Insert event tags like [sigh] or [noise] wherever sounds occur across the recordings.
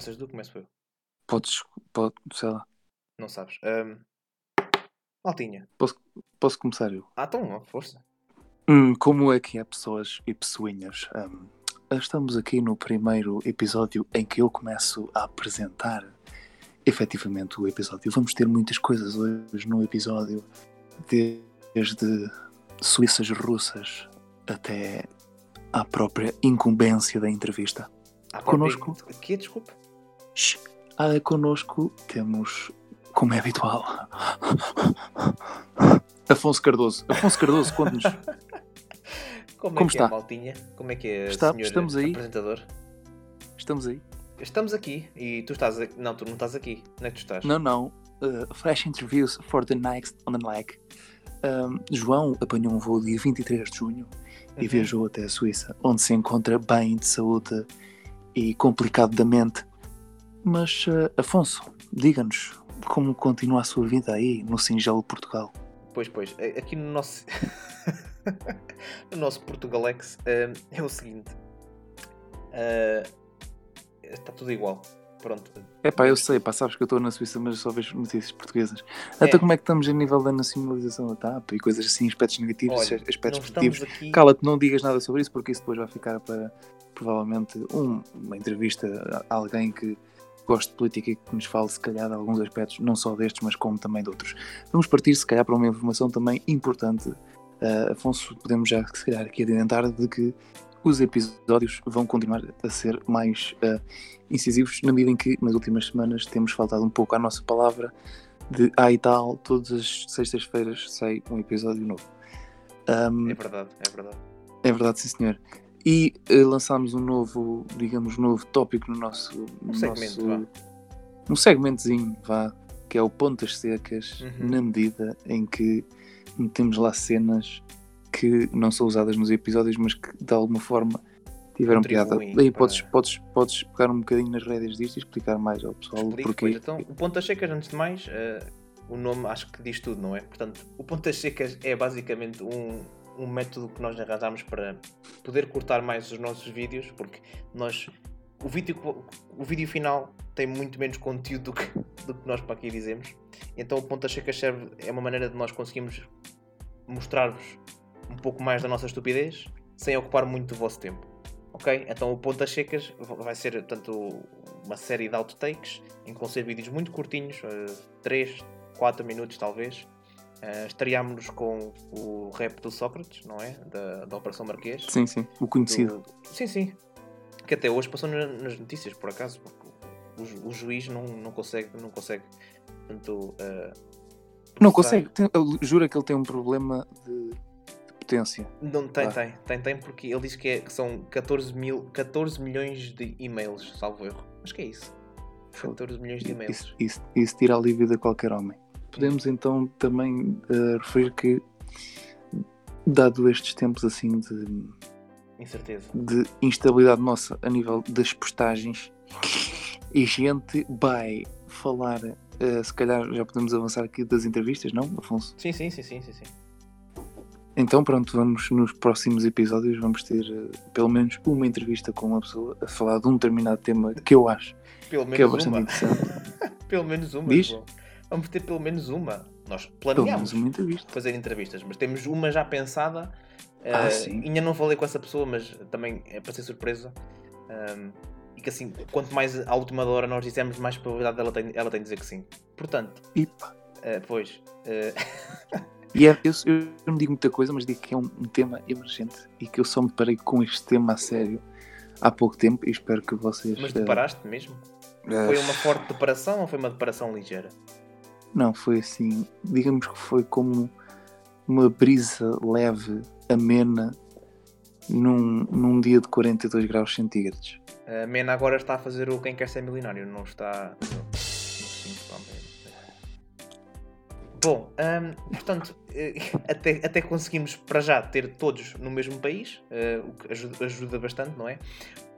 Começas tu, começo eu. Podes, pode, sei lá. Não sabes. Ahm, Maltinha. Posso, posso começar eu? Ah, então, ó, força. Hum, como é que é, pessoas e pessoinhas? Hum, estamos aqui no primeiro episódio em que eu começo a apresentar efetivamente o episódio. Vamos ter muitas coisas hoje no episódio, desde suíças russas até à própria incumbência da entrevista. Ah, Conosco. Aqui, desculpa. Ah, connosco temos, como é habitual, [laughs] Afonso Cardoso. Afonso Cardoso, conta-nos. Como, [laughs] Como é que está? é, Maltinha? Como é que é, Está- senhor estamos aí? apresentador? Estamos aí? Estamos aqui e tu estás aqui. Não, tu não estás aqui. Onde é que tu estás? Não, não. Uh, flash interviews for the next on the leg. Um, João apanhou um voo dia 23 de junho e Uhum. viajou até a Suíça, onde se encontra bem de saúde e complicado da mente. Mas, uh, Afonso, diga-nos como continua a sua vida aí no singelo Portugal. Pois, pois. a- Aqui no nosso. [laughs] no nosso Portugalex ahm, é o seguinte. Ah, está tudo igual. Pronto. É pá, eu sei, pá, sabes que eu estou na Suíça, mas só vejo notícias portuguesas. É. Até como é que estamos a nível da nacionalização da TAP e coisas assim, aspectos negativos, Olha, aspectos positivos. aqui. Cala-te, não digas nada sobre isso, porque isso depois vai ficar para provavelmente um- uma entrevista a alguém que goste de política e que nos fale, se calhar, de alguns aspectos, não só destes, mas como também de outros. Vamos partir, se calhar, para uma informação também importante. Ah, Afonso, podemos já, se calhar, aqui adiantar de que os episódios vão continuar a ser mais ah, incisivos, na medida em que, nas últimas semanas, temos faltado um pouco à nossa palavra de ah e tal, todas as sextas-feiras sai um episódio novo. Ahm, É verdade, é verdade. é verdade, sim senhor. E eh, lançámos um novo, digamos, novo tópico no nosso. No Um segmento, nosso, um segmentozinho, vá, que é o Pontas Secas, Uhum. na medida em que metemos lá cenas que não são usadas nos episódios, mas que de alguma forma tiveram piada. Para- podes, podes, podes pegar um bocadinho nas rédeas disto e explicar mais ao pessoal Explico, porquê. pois. Então, o Pontas Secas, antes de mais, eh, o nome acho que diz tudo, não é? Portanto, o Pontas Secas é basicamente um, um método que nós arranjámos para poder cortar mais os nossos vídeos, porque nós. O vídeo, o vídeo final tem muito menos conteúdo do que, do que nós para aqui dizemos. Então, o Pontas Secas serve, é uma maneira de nós conseguirmos mostrar-vos um pouco mais da nossa estupidez sem ocupar muito do vosso tempo. Ok? Então o Pontas Secas vai ser tanto uma série de outtakes em que vão ser vídeos muito curtinhos, 3, 4 minutos talvez. Uh, Estreámos-nos com o rap do Sócrates, não é? Da, da Operação Marquês. Sim, sim, o conhecido. Do- Sim, sim. Que até hoje passou na- nas notícias, por acaso, porque o, o juiz não, não consegue, não consegue. Portanto, uh, Não consegue, tem- jura que ele tem um problema de, de potência. Não, tem, Ah. tem, tem, tem, porque ele diz que, é- que são 14, mil, 14 milhões de e-mails, salvo erro. Acho que é isso. 14 milhões de e-mails. Isso, isso, isso tira a libido a qualquer homem. Podemos então também eh, referir que, dado estes tempos assim de, Incerteza. de instabilidade nossa a nível das postagens, e gente vai falar, eh, se calhar já podemos avançar aqui das entrevistas, não, Afonso? Sim, sim, sim, sim, sim, sim. Então pronto, vamos nos próximos episódios vamos ter eh, pelo menos uma entrevista com uma pessoa a falar de um determinado tema que eu acho Pelo que é menos bastante uma. interessante. [laughs] pelo menos uma. Diz? João. Vamos ter pelo menos uma. Nós menos uma entrevista. fazer entrevistas, mas temos uma já pensada. Ah, eh, sim. Ainda não falei com essa pessoa, mas também é para ser surpresa. Ahm, e que assim, quanto mais à última hora nós dizemos, mais probabilidade ela tem, ela tem de dizer que sim. Portanto, E pá, eh, pois. eh, [laughs] E é- eu, eu não digo muita coisa, mas digo que é um, um tema emergente e que eu só me deparei com este tema a sério há pouco tempo e espero que vocês. mas deparaste mesmo? Foi uma forte deparação ou foi uma deparação ligeira? Não, foi assim. Digamos que foi como uma brisa leve, amena, num, num dia de 42 graus centígrados. A Mena agora está a fazer o Quem Quer Ser Milionário, não está. Bom, hum, portanto, eh, [laughs] até, até conseguimos para já ter todos no mesmo país, eh, o que ajuda, ajuda bastante, não é?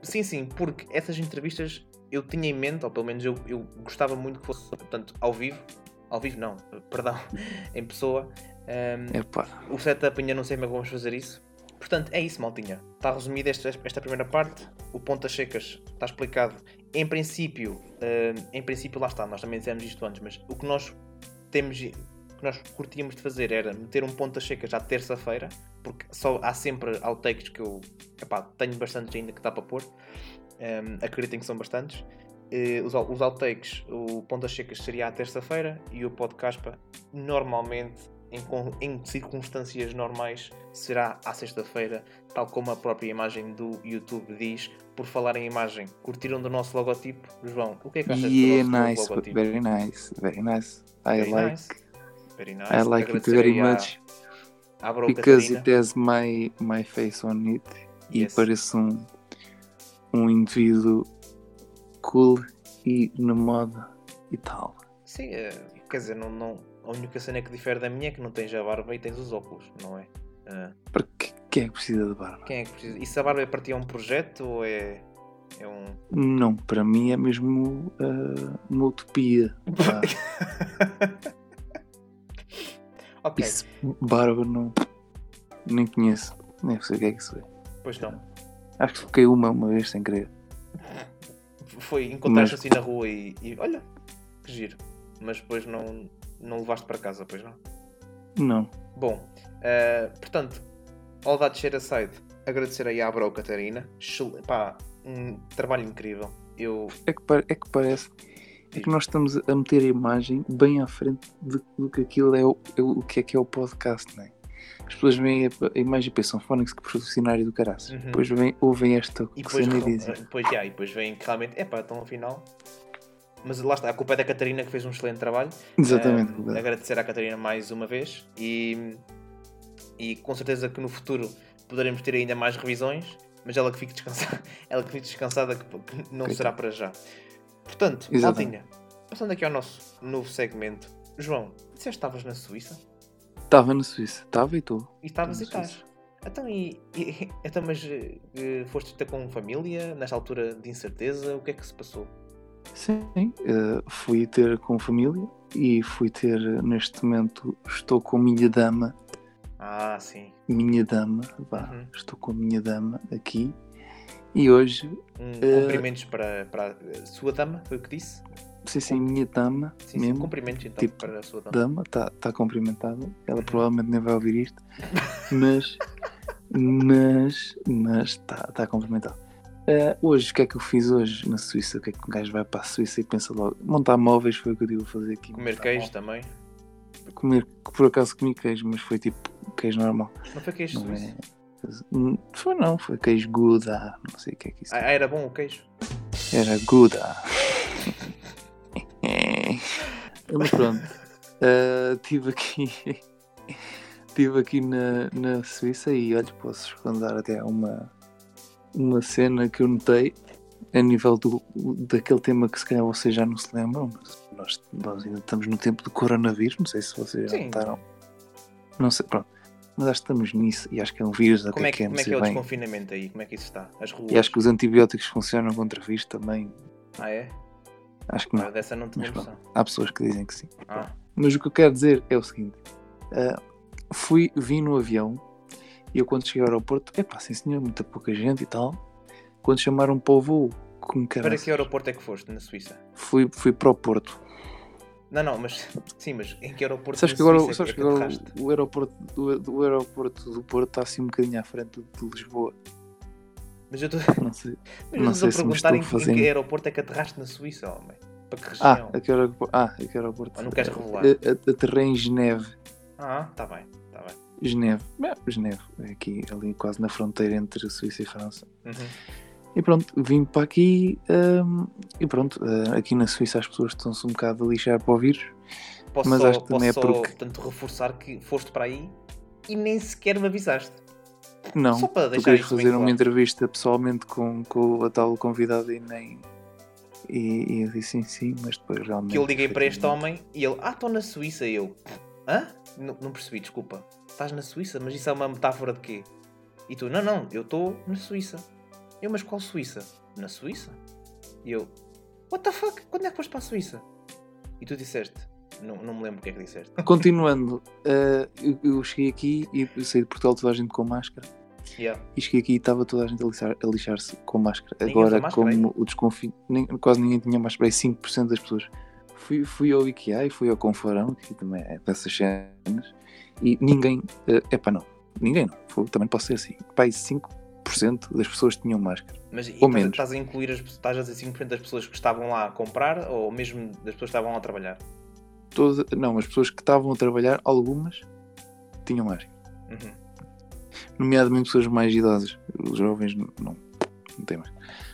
Sim, sim, porque essas entrevistas eu tinha em mente, ou pelo menos eu, eu gostava muito que fosse, portanto, ao vivo, ao vivo não, perdão, [laughs] em pessoa. Pá, o setup ainda não sei como é que vamos fazer isso. portanto, é isso, maltinha. Está resumida esta, esta primeira parte. O Pontas Secas está explicado. Em princípio, em princípio, lá está, nós também dissemos isto antes, mas o que nós temos, o que nós curtíamos de fazer era meter um Pontas Secas à terça-feira, porque só há sempre outtakes que eu epá, tenho bastantes ainda que dá para pôr. Um, acreditem que são bastantes. Uh, os, os outtakes, o Pontas Secas seria à terça-feira e o podcast normalmente em, em, circunstâncias normais será à sexta-feira, tal como a própria imagem do YouTube diz. Por falar em imagem, curtiram do nosso logotipo? João, o que é que achas yeah, do nosso nice, logotipo? Very nice, very nice. I Very like, nice. Very nice. I like it very à- much à because Catarina. it has my, my face on it Yes. e parece um, um indivíduo cool e na moda e tal. Sim, eh, quer dizer, não, não, a única cena que difere da minha é que não tens a barba e tens os óculos, não é? Ah, Para que, quem é que precisa de barba? quem é que precisa? E se a barba é para ti é um projeto ou é, é um. Não, para mim é mesmo ah, uma utopia. [laughs] ok, Isso, barba não. Nem conheço. Nem sei o que é que isso é. pois não. Acho que fiquei uma uma vez sem querer. Foi, encontraste Mas- assim na rua e, e olha, que giro. Mas depois não, não levaste para casa, pois não? Não. Bom, eh, portanto, all that shit aside, agradecer aí à Bro Catarina. Pá, um trabalho incrível. Eu. É que, é que parece. É que nós estamos a meter a imagem bem à frente do que aquilo é o, é o que é que é o podcast, não é? As pessoas veem a, a imagem e pensam Fónix que profissionário do caraças. Uhum. Depois vem, ouvem esta E depois, cena e dizem. depois, já, e depois vem que realmente, epá, então afinal. Mas lá está, a culpa é da Catarina que fez um excelente trabalho. Exatamente. Um, agradecer à Catarina mais uma vez e, e com certeza que no futuro poderemos ter ainda mais revisões, mas ela que fique descansada, [laughs] ela que fique descansada que, que não será para já. Portanto, Exatamente. Maltinha, passando aqui ao nosso novo segmento. João, disseste que estavas na Suíça? Estava na Suíça. Estava e estou. E estavas e estás. Então, e, e- [laughs] então mas eh, eh, foste ter com família nesta altura de incerteza? O que é que se passou? Sim, eh, fui ter com família e fui ter, neste momento, estou com a minha dama, Ah, sim. minha dama, vá, Uhum. estou com a minha dama aqui e hoje, Um, Eh, Cumprimentos para, para a sua dama, foi o que disse? sim, sim, minha dama, Sim, sim, mesmo, cumprimentos então tipo, para a sua dama. dama, está tá cumprimentada, ela Uhum. provavelmente nem vai ouvir isto, [laughs] mas, mas, mas está tá cumprimentada. Eh, hoje, o que é que eu fiz hoje na Suíça? O que é que um gajo vai para a Suíça e pensa logo? Montar móveis foi o que eu a fazer aqui. Comer queijo também. comer, por acaso comi queijo, mas foi tipo queijo normal. Não foi queijo Não suíço? é. Foi não, foi queijo Gouda, não sei o que é que isso Ah, era bom o queijo? era Gouda. mas pronto, [laughs] estive aqui, [laughs] estive aqui na, na Suíça e olha, posso contar até uma, uma cena que eu notei a nível do, daquele tema que se calhar vocês já não se lembram, mas nós, nós ainda estamos no tempo do coronavírus, não sei se vocês já Sim. notaram. Não sei, pronto. Mas acho que estamos nisso e acho que é um vírus Como é, que, até como é que é o bem. desconfinamento aí? Como é que isso está? As ruas? E acho que os antibióticos funcionam contra vírus também. Ah, é? Acho que não. Ah, dessa não Mas noção. Há pessoas que dizem que sim. Ah, Mas o que eu quero dizer é o seguinte: ah, fui, vim no avião e eu quando cheguei ao aeroporto, epá, sim senhor, muita pouca gente e tal. Quando chamaram para o voo, como para que aeroporto é que foste na Suíça? fui, fui para o Porto. Não, não, mas sim, mas em que aeroporto Sabes na que agora, Suíça sabes é que agora o, aeroporto, do, o aeroporto do Porto está assim um bocadinho à frente do de Lisboa. Mas eu estou Não sei. [laughs] mas Não sei a se em, a em que aeroporto é que aterraste na Suíça, homem? Para que Ah, região? aquele aeroporto. Ah, aquele aeroporto. Ou não queres revelar? A- a- Aterrei em Geneve. Ah, tá bem, tá bem. Geneve. Geneve. É aqui, ali quase na fronteira entre Suíça e França. Uhum. E pronto, vim para aqui. hum, e pronto, uh, aqui na Suíça as pessoas estão-se um bocado a lixar para o vírus. Posso Mas só, acho que também é porque- portanto, reforçar que foste para aí e nem sequer me avisaste. Não, Só para tu queres fazer uma claro. entrevista pessoalmente com, com a tal convidada e nem. E, e eu disse sim, sim, mas depois realmente. Que eu liguei para este homem e ele, ah, estou na Suíça. E eu, hã? Não, não percebi, desculpa. Estás na Suíça? Mas isso é uma metáfora de quê? E tu, não, não, eu estou na Suíça. Eu, mas qual Suíça? Na Suíça? E eu, what the fuck? Quando é que foste para a Suíça? E tu disseste, não, não me lembro o que é que disseste. [laughs] Continuando, uh, eu, eu cheguei aqui e saí de Portugal toda a gente com máscara. Yeah. E cheguei aqui e estava toda a gente a lixar- lixar-se com máscara. Ninguém Agora, máscara aí? como o desconfinamento, quase ninguém tinha máscara, aí 5% das pessoas. Fui, fui ao IKEA e fui ao Confarão, que também é dessas cenas, e ninguém, é pá, não, ninguém não, Foi- também posso ser assim, pá, aí 5% das pessoas tinham máscara. Mas Ou estás, menos. estás a incluir as estás a dizer 5% das pessoas que estavam lá a comprar ou mesmo das pessoas que estavam lá a trabalhar? Toda, não, as pessoas que estavam a trabalhar, algumas tinham máscara. Uhum. nomeadamente pessoas mais idosas. Os jovens não, não, não têm mais.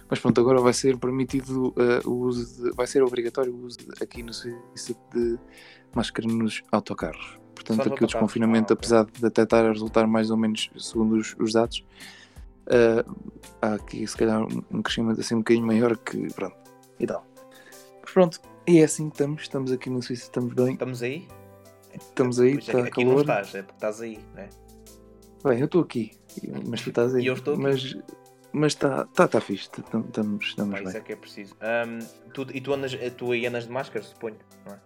Mas pronto, agora vai ser permitido eh, o uso de, vai ser obrigatório o uso de- aqui no Suíça de máscara nos autocarros. Portanto, aqui o desconfinamento, Ah, ok. apesar de até estar a resultar mais ou menos segundo os, os dados, eh, há aqui se calhar um, um crescimento assim um bocadinho maior que pronto, e tal. Mas pronto, e é assim que estamos, estamos aqui no Suíça, estamos bem, Estamos aí? estamos aí, Pois é, está aqui não calor. estás, é porque estás aí, né? Bem, eu estou aqui, mas tu estás aí. E eu estou aqui. Mas mas está tá, tá fixe, tam- estamos, estamos Pá, isso bem. é que é preciso. Ahm, tu, e tu, andas, tu aí andas de máscara, suponho, não é?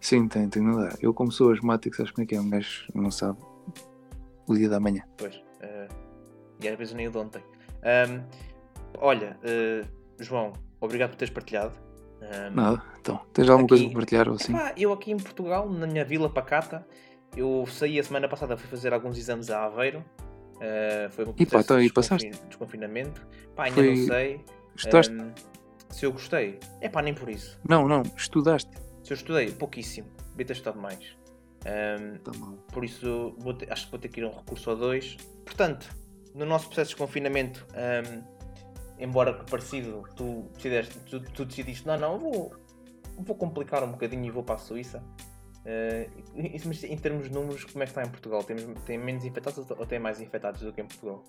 Sim, tem, tem, não dá. Eu, como sou asmático, sabes como é que é? Um gajo não sabe o dia da manhã. Pois. ah, e às vezes nem o de ontem. Ahm, olha, ah, João, obrigado por teres partilhado. Ahm, Nada, então, tens alguma coisa Aqui- para partilhar ou assim? Pá, eu aqui em Portugal, na minha vila pacata, eu saí a semana passada, fui fazer alguns exames a Aveiro. Ah, foi um E pá, então, de e passaste? desconfin- desconfinamento. Pá, ainda Foi- não sei Estudaste? ahm, se eu gostei. É pá, nem por isso. Não, não, estudaste. Se eu estudei, pouquíssimo. Devia ter estudado mais. Ahm, Tá por isso, ter- acho que vou ter que ir a um recurso ou dois. Portanto, no nosso processo de confinamento, ahm, embora que parecido, tu decidiste, tu, tu decidiste não, não, vou, vou complicar um bocadinho e vou para a Suíça. Ah, isso, mas em termos de números, como é que está em Portugal? Temos, tem menos infectados ou tem mais infectados do que em Portugal?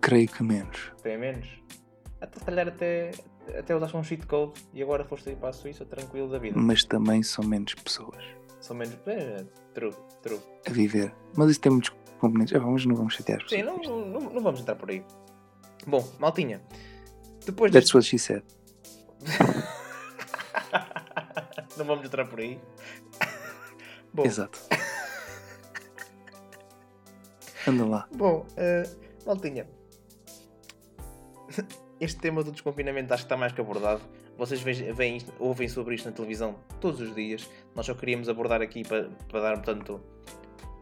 Creio que menos. Tem menos? Até, se calhar até, até usaste um cheat code e agora foste aí para a Suíça tranquilo da vida. Mas também são menos pessoas São menos. É, true, true. a viver. Mas isso tem muitos componentes. Ah, vamos, não vamos chatear Sim, não, não, não vamos entrar por aí. Bom, Maltinha, depois deste... That's what she said. [laughs] não vamos entrar por aí. [laughs] Bom, Exato. Anda lá. bom eh, Maltinha, [laughs] este tema do desconfinamento acho que está mais que abordado. Vocês veem, veem ouvem sobre isto na televisão todos os dias. Nós só queríamos abordar aqui para, para dar, portanto,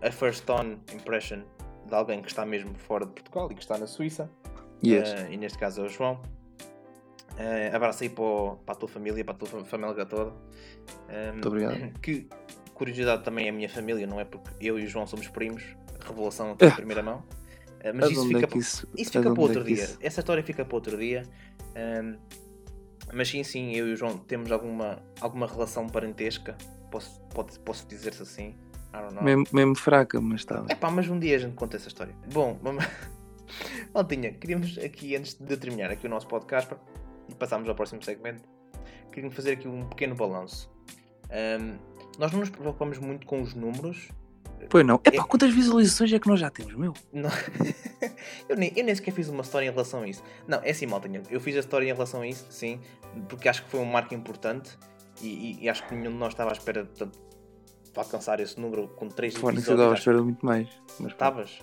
a first on impression de alguém que está mesmo fora de Portugal e que está na Suíça. Yes. Eh, e neste caso é o João. Eh, abraço aí para, o- para a tua família, para a tua fam- família toda. Eh, Muito obrigado. [clears throat] Que curiosidade também é a minha família, não é? Porque eu e o João somos primos. Revelação aqui em Ah. primeira mão. Eh, mas isso onde fica, é isso, isso fica para é outro que dia. isso- Essa história fica para outro dia. Ehm, mas sim, sim, eu e o João temos alguma, alguma relação parentesca. Posso, pode, posso dizer-se assim. Mesmo, mesmo fraca, mas bem. É pá, mas um dia a gente conta essa história. Bom, vamos... [laughs] Maltinha, queríamos aqui, antes de terminar aqui o nosso podcast e passarmos ao próximo segmento, queríamos fazer aqui um pequeno balanço. Ahm, nós não nos preocupamos muito com os números. Pois não. Epá, quantas visualizações é que nós já temos, meu? Não- [laughs] eu, nem, eu nem sequer fiz uma história em relação a isso. Não, é assim, maltinha. Eu fiz a história em relação a isso, sim, porque acho que foi um marco importante e, e- e acho que nenhum de nós estava à espera portanto, de alcançar esse número com 3 Fone, episódios. eu estava à muito mais. Mas. Estavas?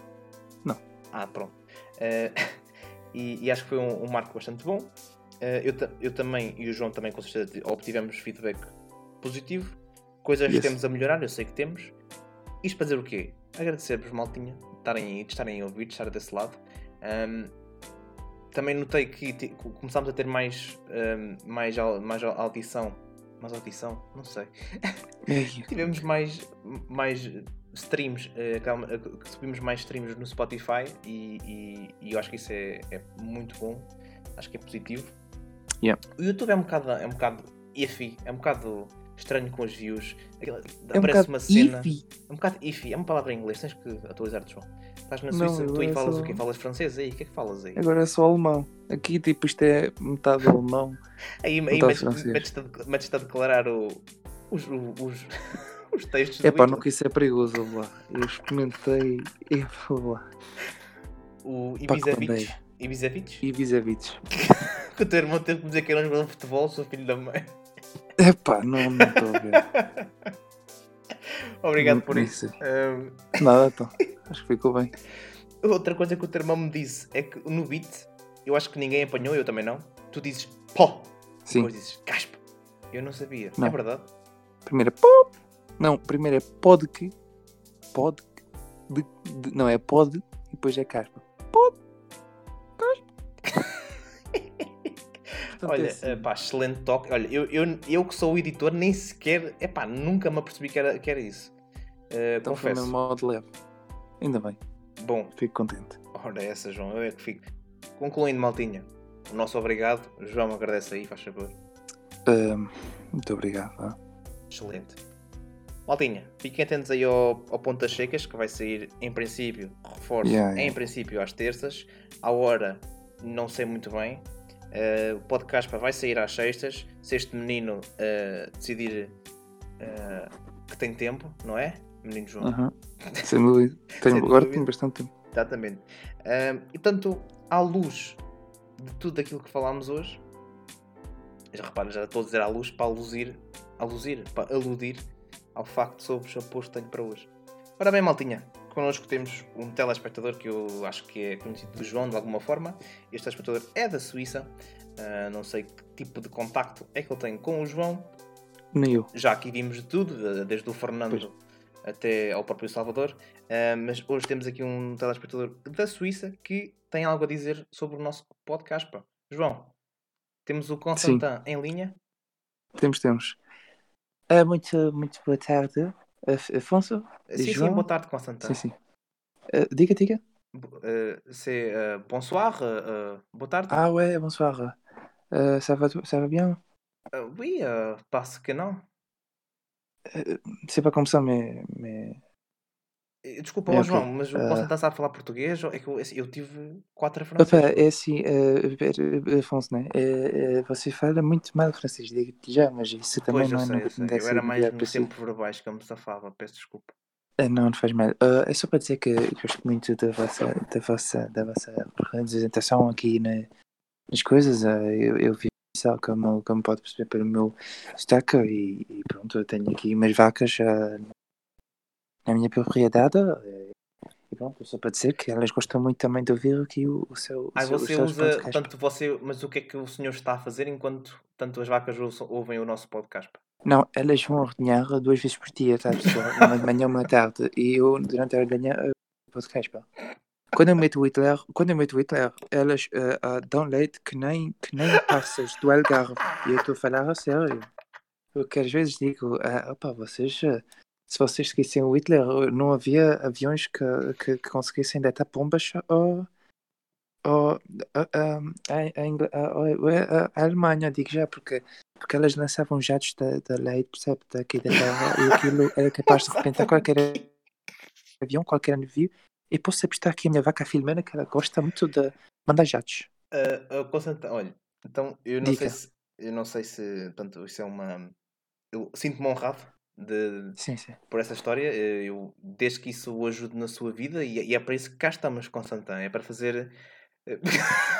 Não. Ah, pronto. Eh, [laughs] e, e acho que foi um, um marco bastante bom. Eh, eu, eu também e o João também com certeza obtivemos feedback positivo. Coisas que Yes. temos a melhorar, eu sei que temos. Isto para dizer o quê? Agradecer-vos, maltinha, de estarem aí, de estarem a ouvir, de estar desse lado. Ahm, também notei que começámos a ter mais, ahm, mais, mais au- audição. Mais audição? Não sei. [laughs] Ei, Tivemos mais, mais streams, eh, subimos mais streams no Spotify e, e- e eu acho que isso é, é muito bom, acho que é positivo. Yeah. O YouTube é um bocado, é um bocado iffy, é um bocado estranho com os views. Aquilo- é um aparece bocado uma cena. iffy. É um bocado iffy, é uma palavra em inglês, tens que atualizar-te, João. Estás na Não, Suíça, tu aí agora falas só- o quê? Falas francês aí? O que é que falas aí? Agora é só alemão. Aqui, tipo, isto é metade alemão. Aí, aí Metade metes- metes-te a, metes-te declarar o- os, os, [laughs] os textos É pá, não que isso é perigoso, lá. Eu experimentei. E lá. O. Ibizevich? E vis Que o teu irmão teve que dizer que era um jogador de futebol, sou filho da mãe. É pá, não não estou a ver. [laughs] Obrigado Não- por isso. sei. Ahm, Nada, então. [laughs] Acho que ficou bem. Outra coisa que o teu irmão me disse é que no beat, eu acho que ninguém apanhou, eu também não. Tu dizes pó, Sim. depois dizes caspa. Eu não sabia. Não. É verdade? Primeiro é pop. Não, primeiro é pod que. Pod. De, de- não, é pod e depois é caspa. Pod. Caspa. É Olha, assim. eh, pá, excelente toque. Olha, eu, eu, eu que sou o editor, nem sequer. Epá, nunca me apercebi que era, que era isso. Eh, então foi confesso. no modo leve. Ainda bem, Bom, fico contente. ora essa, João, eu é que fico. Concluindo, Maltinha, o nosso obrigado. João agradece aí, faz favor. Ahm, muito obrigado. Excelente. Maltinha, fiquem atentos aí ao, ao Pontas Secas, que vai sair em princípio, reforço, Yeah, em yeah. princípio às terças. À hora, não sei muito bem. Eh, o podcast vai sair às sextas. Se este menino eh, decidir eh, que tem tempo, não é? Menino João. Aham. Sem dúvida. Tenho- Sem agora dúvida. tenho bastante tempo. Exatamente. Ahm, e tanto, à luz de tudo aquilo que falámos hoje, já repara, já estou a dizer à luz para aluzir, aluzir, para aludir ao facto sobre o aposto que tenho para hoje. Ora bem, maltinha, connosco temos um telespectador que eu acho que é conhecido do João de alguma forma. Este telespectador é da Suíça. Ah, não sei que tipo de contacto é que ele tem com o João, Nem eu. já aqui vimos de tudo, desde o Fernando até ao próprio Salvador, ah, mas hoje temos aqui um telespectador da Suíça que tem algo a dizer sobre o nosso podcast. pá. João, temos o Constantin em linha. Temos, temos. Ah, muito, muito boa tarde, Af- Afonso. Sim, sim, João? boa tarde, Constantin. Sim, sim. Ah, diga, diga. C'est bonsoir, boa tarde. Ah ouais, bonsoir. Ça, va, ça va bien oui, parce que não. C'est pas comme ça, mais... mais... Eh, Desculpa, É, ó, ok. João, mas o Ah. Constantin sabe falar português? É que eu, eu tive quatro Opa, francês. é assim, uh, Afonso, né? É, é, você fala muito mal francês, digo-te já, mas isso também Pois, não, sei, não, eu sei. Eu era mais si. tempos verbais que eu me safava, peço desculpa. Não, não faz mal. Ah, é só para dizer que eu gosto muito da vossa, da vossa, da vossa representação aqui na- nas coisas. Ah, eu, eu como, como pode perceber pelo meu sotaque, e, e pronto, eu tenho aqui umas vacas ah, na minha propriedade. eh, E pronto, só para dizer que elas gostam muito também de ouvir aqui o, o seu. o Ah, seu- você seus usa, podcasts. tanto você, mas o que é que o senhor está a fazer enquanto tanto as vacas ouvem o nosso podcast? Não, elas vão ordenhar duas vezes por dia, tá pessoal? Uma de manhã e uma tarde. E eu, durante a ordenha, podcast, pá. Quando eu meto Hitler, quando eu meto Hitler, elas ah, ah, dão leite que nem, que nem passas do Algarve. E eu estou a falar a sério. Porque às vezes digo, ah, opa, vocês, ah, se vocês seguissem o Hitler, não havia aviões que, que, que conseguissem deitar bombas ao, ao, a, Alemanha, digo já, porque porque elas lançavam jatos da, da leite, percebe, daqui da terra, e aquilo era capaz de repentar qualquer avião, qualquer navio, e posso apostar aqui a minha vaca Filomena que ela gosta muito de mandar jatos. Ah, Constantin, olha, então eu não sei Diga. se eu não sei se portanto, isso é uma. Eu sinto-me honrado de, Sim, sim. por essa história. eh, Eu, desde que isso o ajude na sua vida, e, e é para isso que cá estamos, Constantin, é para fazer. eh,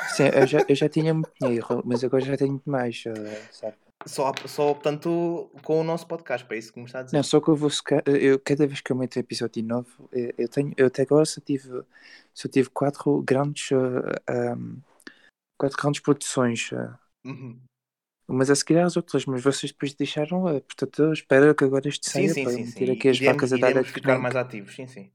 Sim, eu já, eu já [laughs] tinha muito dinheiro, mas agora já tenho muito mais, eh, sabe? Só, só, portanto, com o nosso podcast, para isso que me está a dizer. Não, só que eu vou secar, eu, cada vez que eu meto um episódio novo, eu, eu tenho, eu até agora só tive, só tive quatro grandes, eh, um, quatro grandes produções, eh, Uhum. Umas a seguir às outras, mas vocês depois deixaram, eh, portanto eu espero que agora Sim, saia sim, para sim. sim. aqui as Iremos- vacas a dar a ficar mais ativos, sim, sim.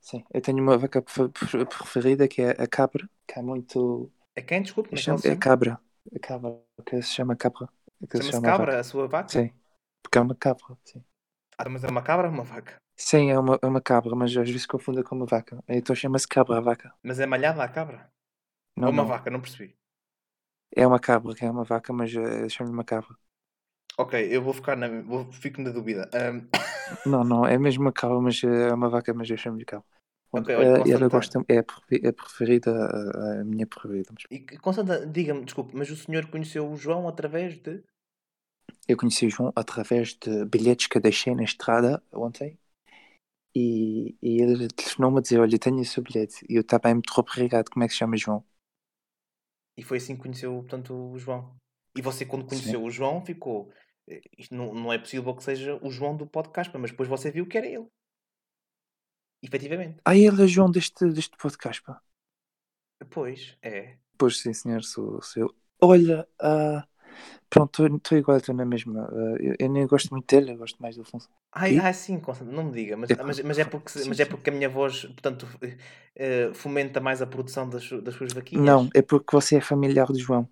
Sim, eu tenho uma vaca pre- pre- preferida que é a cabra, que é muito. É quem? Desculpe, mas é se cabra. A cabra, que se chama cabra. Chama-se chama cabra, vaca. a sua vaca? Sim, porque é uma cabra. Sim, Ah, mas é uma cabra ou uma vaca? sim é, uma, é uma cabra, mas às vezes confunda com uma vaca. Então chama-se cabra a vaca. Mas é malhada a cabra? Não, ou uma não. vaca? Não percebi. É uma cabra, que é uma vaca, mas uh, chama-lhe uma cabra. Ok, eu vou ficar na, vou, fico na dúvida. Ahm, Não, não, é mesmo uma cabra, mas eh, é uma vaca, mas eu chamo-lhe cabra. Pronto, Ok, olha, eh, posso ela gosta, é a prefe- a preferida, a, minha preferida. e Constanta, diga-me, desculpe, mas o senhor conheceu o João através de. Eu conheci o João através de bilhetes que eu deixei na estrada ontem e, e ele telefonou-me a dizer: Olha, tenho esse bilhete. E eu estava muito obrigado. Como é que se chama João? E foi assim que conheceu, portanto, o João. E você, quando conheceu o João, ficou. eh, Isto não, não é possível que seja o João do podcast, mas depois você viu que era ele. Efetivamente. Ah, ele é João deste, deste podcast, pá. Pois, é. Pois sim, senhor, sou, sou eu. Olha, ah, pronto, estou igual, estou na mesma. Ah, eu, eu nem gosto muito dele, eu gosto mais do Afonso. Ai, ai sim, não me diga, mas, Epá, mas, mas é porque, sim, mas é porque a minha voz, portanto, eh, eh, fomenta mais a produção das, das suas vaquinhas? Não, é porque você é familiar de João.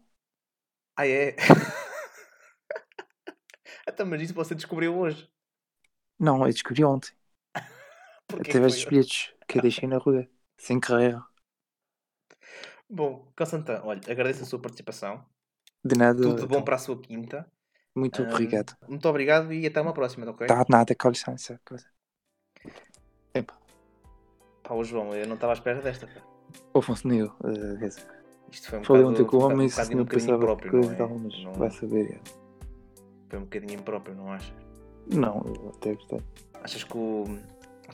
Ah, é? [laughs] Então, mas isso você descobriu hoje. Não, eu descobri ontem. Foi dos bilhetes que eu [laughs] deixei na rua. Sem carreira. Bom, Constantão, olha, agradeço a sua participação. De nada. Tudo bom então, para a sua quinta. Muito Ahm, obrigado. Muito obrigado e até uma próxima, ok? Tá, nada, com licença. Epá, Pá, o João, eu não estava à espera desta. Pá. o Afonso nem eu. quer dizer, Isto foi um Falei ontem com o um homem se um não bocadinho pensava impróprio, coisa não é? tal, mas Não- vai saber. é. Foi um bocadinho impróprio, não achas? Não, eu até gostei. Achas que, o...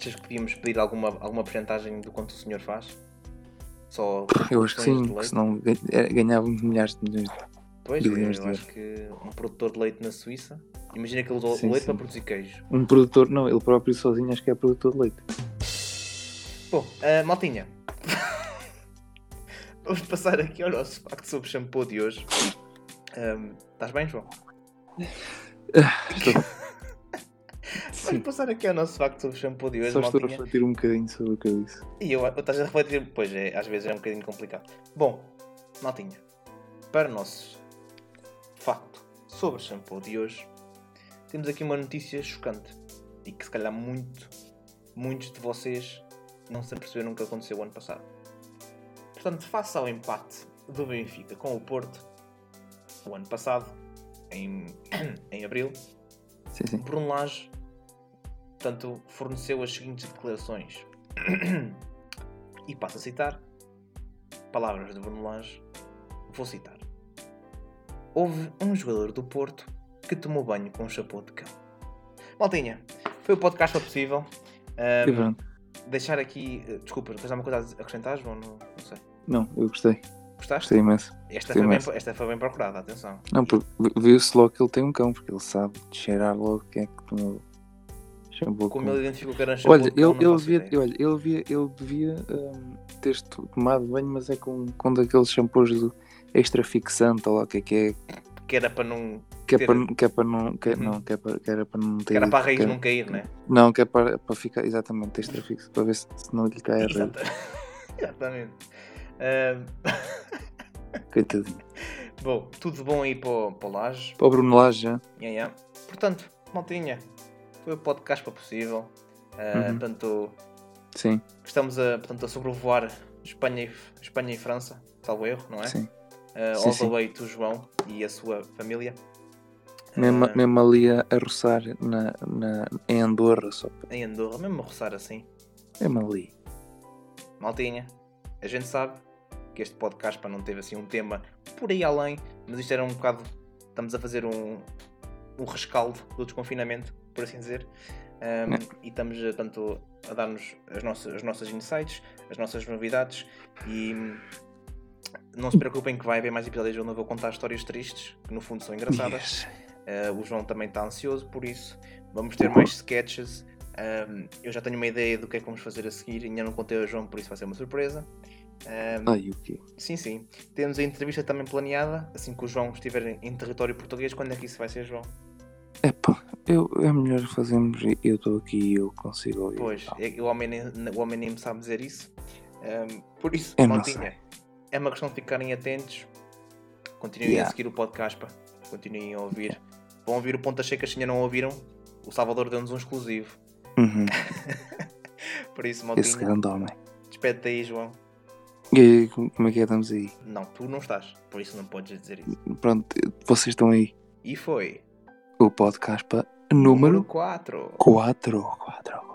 Achas que podíamos pedir alguma, alguma porcentagem do quanto o senhor faz? Só Eu acho que sim, de que leite? senão eh, ganhávamos milhares de milhões. Pois, eu, de acho que um produtor de leite na Suíça, imagina que ele usou leite sim. para produzir queijo. Um produtor, não, ele próprio sozinho acho que é produtor de leite. Bom, ah, maltinha, [laughs] vamos passar aqui ao nosso facto sobre shampoo de hoje. Ahm, Estás bem, João? Estou- Sim, Vamos passar aqui ao nosso facto sobre shampoo de hoje, só estou a refletir um bocadinho sobre o que eu disse. E eu, eu estás a refletir, pois é, às vezes é um bocadinho complicado. Bom, maltinha, para o nosso facto sobre shampoo de hoje, temos aqui uma notícia chocante e que se calhar muito, muitos de vocês não se aperceberam que aconteceu o ano passado. Portanto, face ao empate do Benfica com o Porto, o ano passado, em, [clears throat] em abril, Sim, sim. Bruno Lage, portanto, forneceu as seguintes declarações. [clears throat] e passo a citar. Palavras de Lage. Vou citar. Houve um jogador do Porto que tomou banho com um chapéu de cão. Maltinha, foi o podcast possível. Pronto. deixar aqui... eh, Desculpa, tens alguma coisa a acrescentar, João? Não, não sei. Não, eu gostei. Gostaste? Gostei imenso. Esta Gostei foi, bem, imenso. esta foi bem procurada, atenção. Não, viu-se logo que ele tem um cão, porque ele sabe cheirar logo quem é que tomou shampoo. Como com- ele identificou que era chapéu Olha, ele, faço devia, ideia. olha, ele, devia, ele devia hum, ter tomado banho, mas é com, com daqueles shampoos do extra fixante, ou lá o que é que é, Que era para não... que é Ter- para, que é para não, que, é- Uhum. não, que é para, que era para não ter, Que era para a raiz é- não cair, né? não, que é para, para ficar, exatamente, extra fixo, para ver se, se não lhe cai a raiz, Exata- [laughs] Exatamente. Ahm, [laughs] coitadinho. bom, tudo bom aí para o, para o Laje. Para o Bruno Lage já, Yeah, yeah. Portanto, maltinha, podcast para possível. Ah, Uhum. Portanto, sim, estamos a, portanto, a sobrevoar Espanha e, Espanha e França, salvo erro, não é? sim. Ah, Sim, all sim. the way to João e a sua família. Mesmo, Ah, mesmo ali a, a roçar na, na, em Andorra, só, Em Andorra, mesmo a roçar assim. mesmo ali. Maltinha, a gente sabe que este podcast não teve assim um tema por aí além, mas isto era um bocado. Estamos a fazer um, um rescaldo do desconfinamento, por assim dizer. Um, É. E estamos eh, tanto a dar-nos as nossas, as nossas insights, as nossas novidades e hum, não se preocupem que vai haver mais episódios onde eu vou contar histórias tristes, que no fundo são engraçadas. Yes. Uh, o João também está ansioso por isso. Vamos ter mais sketches. Um, eu já tenho uma ideia do que é que vamos fazer a seguir. Ainda não contei ao João, por isso vai ser uma surpresa. Um, Ai, o quê? sim, sim. Temos a entrevista também planeada. Assim que o João estiver em- em território português, quando é que isso vai ser, João? Epá, eu, é melhor fazermos. Eu estou aqui e eu consigo ouvir. Pois, Tá. é- o homem, nem, o homem nem me sabe dizer isso. Um, por isso, maltinha, é uma questão de ficarem atentos. Continuem Yeah. a seguir o podcast. pá. Continuem a ouvir. Vão ouvir o Ponta Checa se ainda não ouviram. O Salvador deu-nos um exclusivo. Uhum, [laughs] Por isso, esse maltinha, grande homem. despede-te aí, João. E como é que é? Estamos aí? Não, tu não estás, por isso não podes dizer isso. Pronto, vocês estão aí. E foi O podcast para número 4. 4. 4.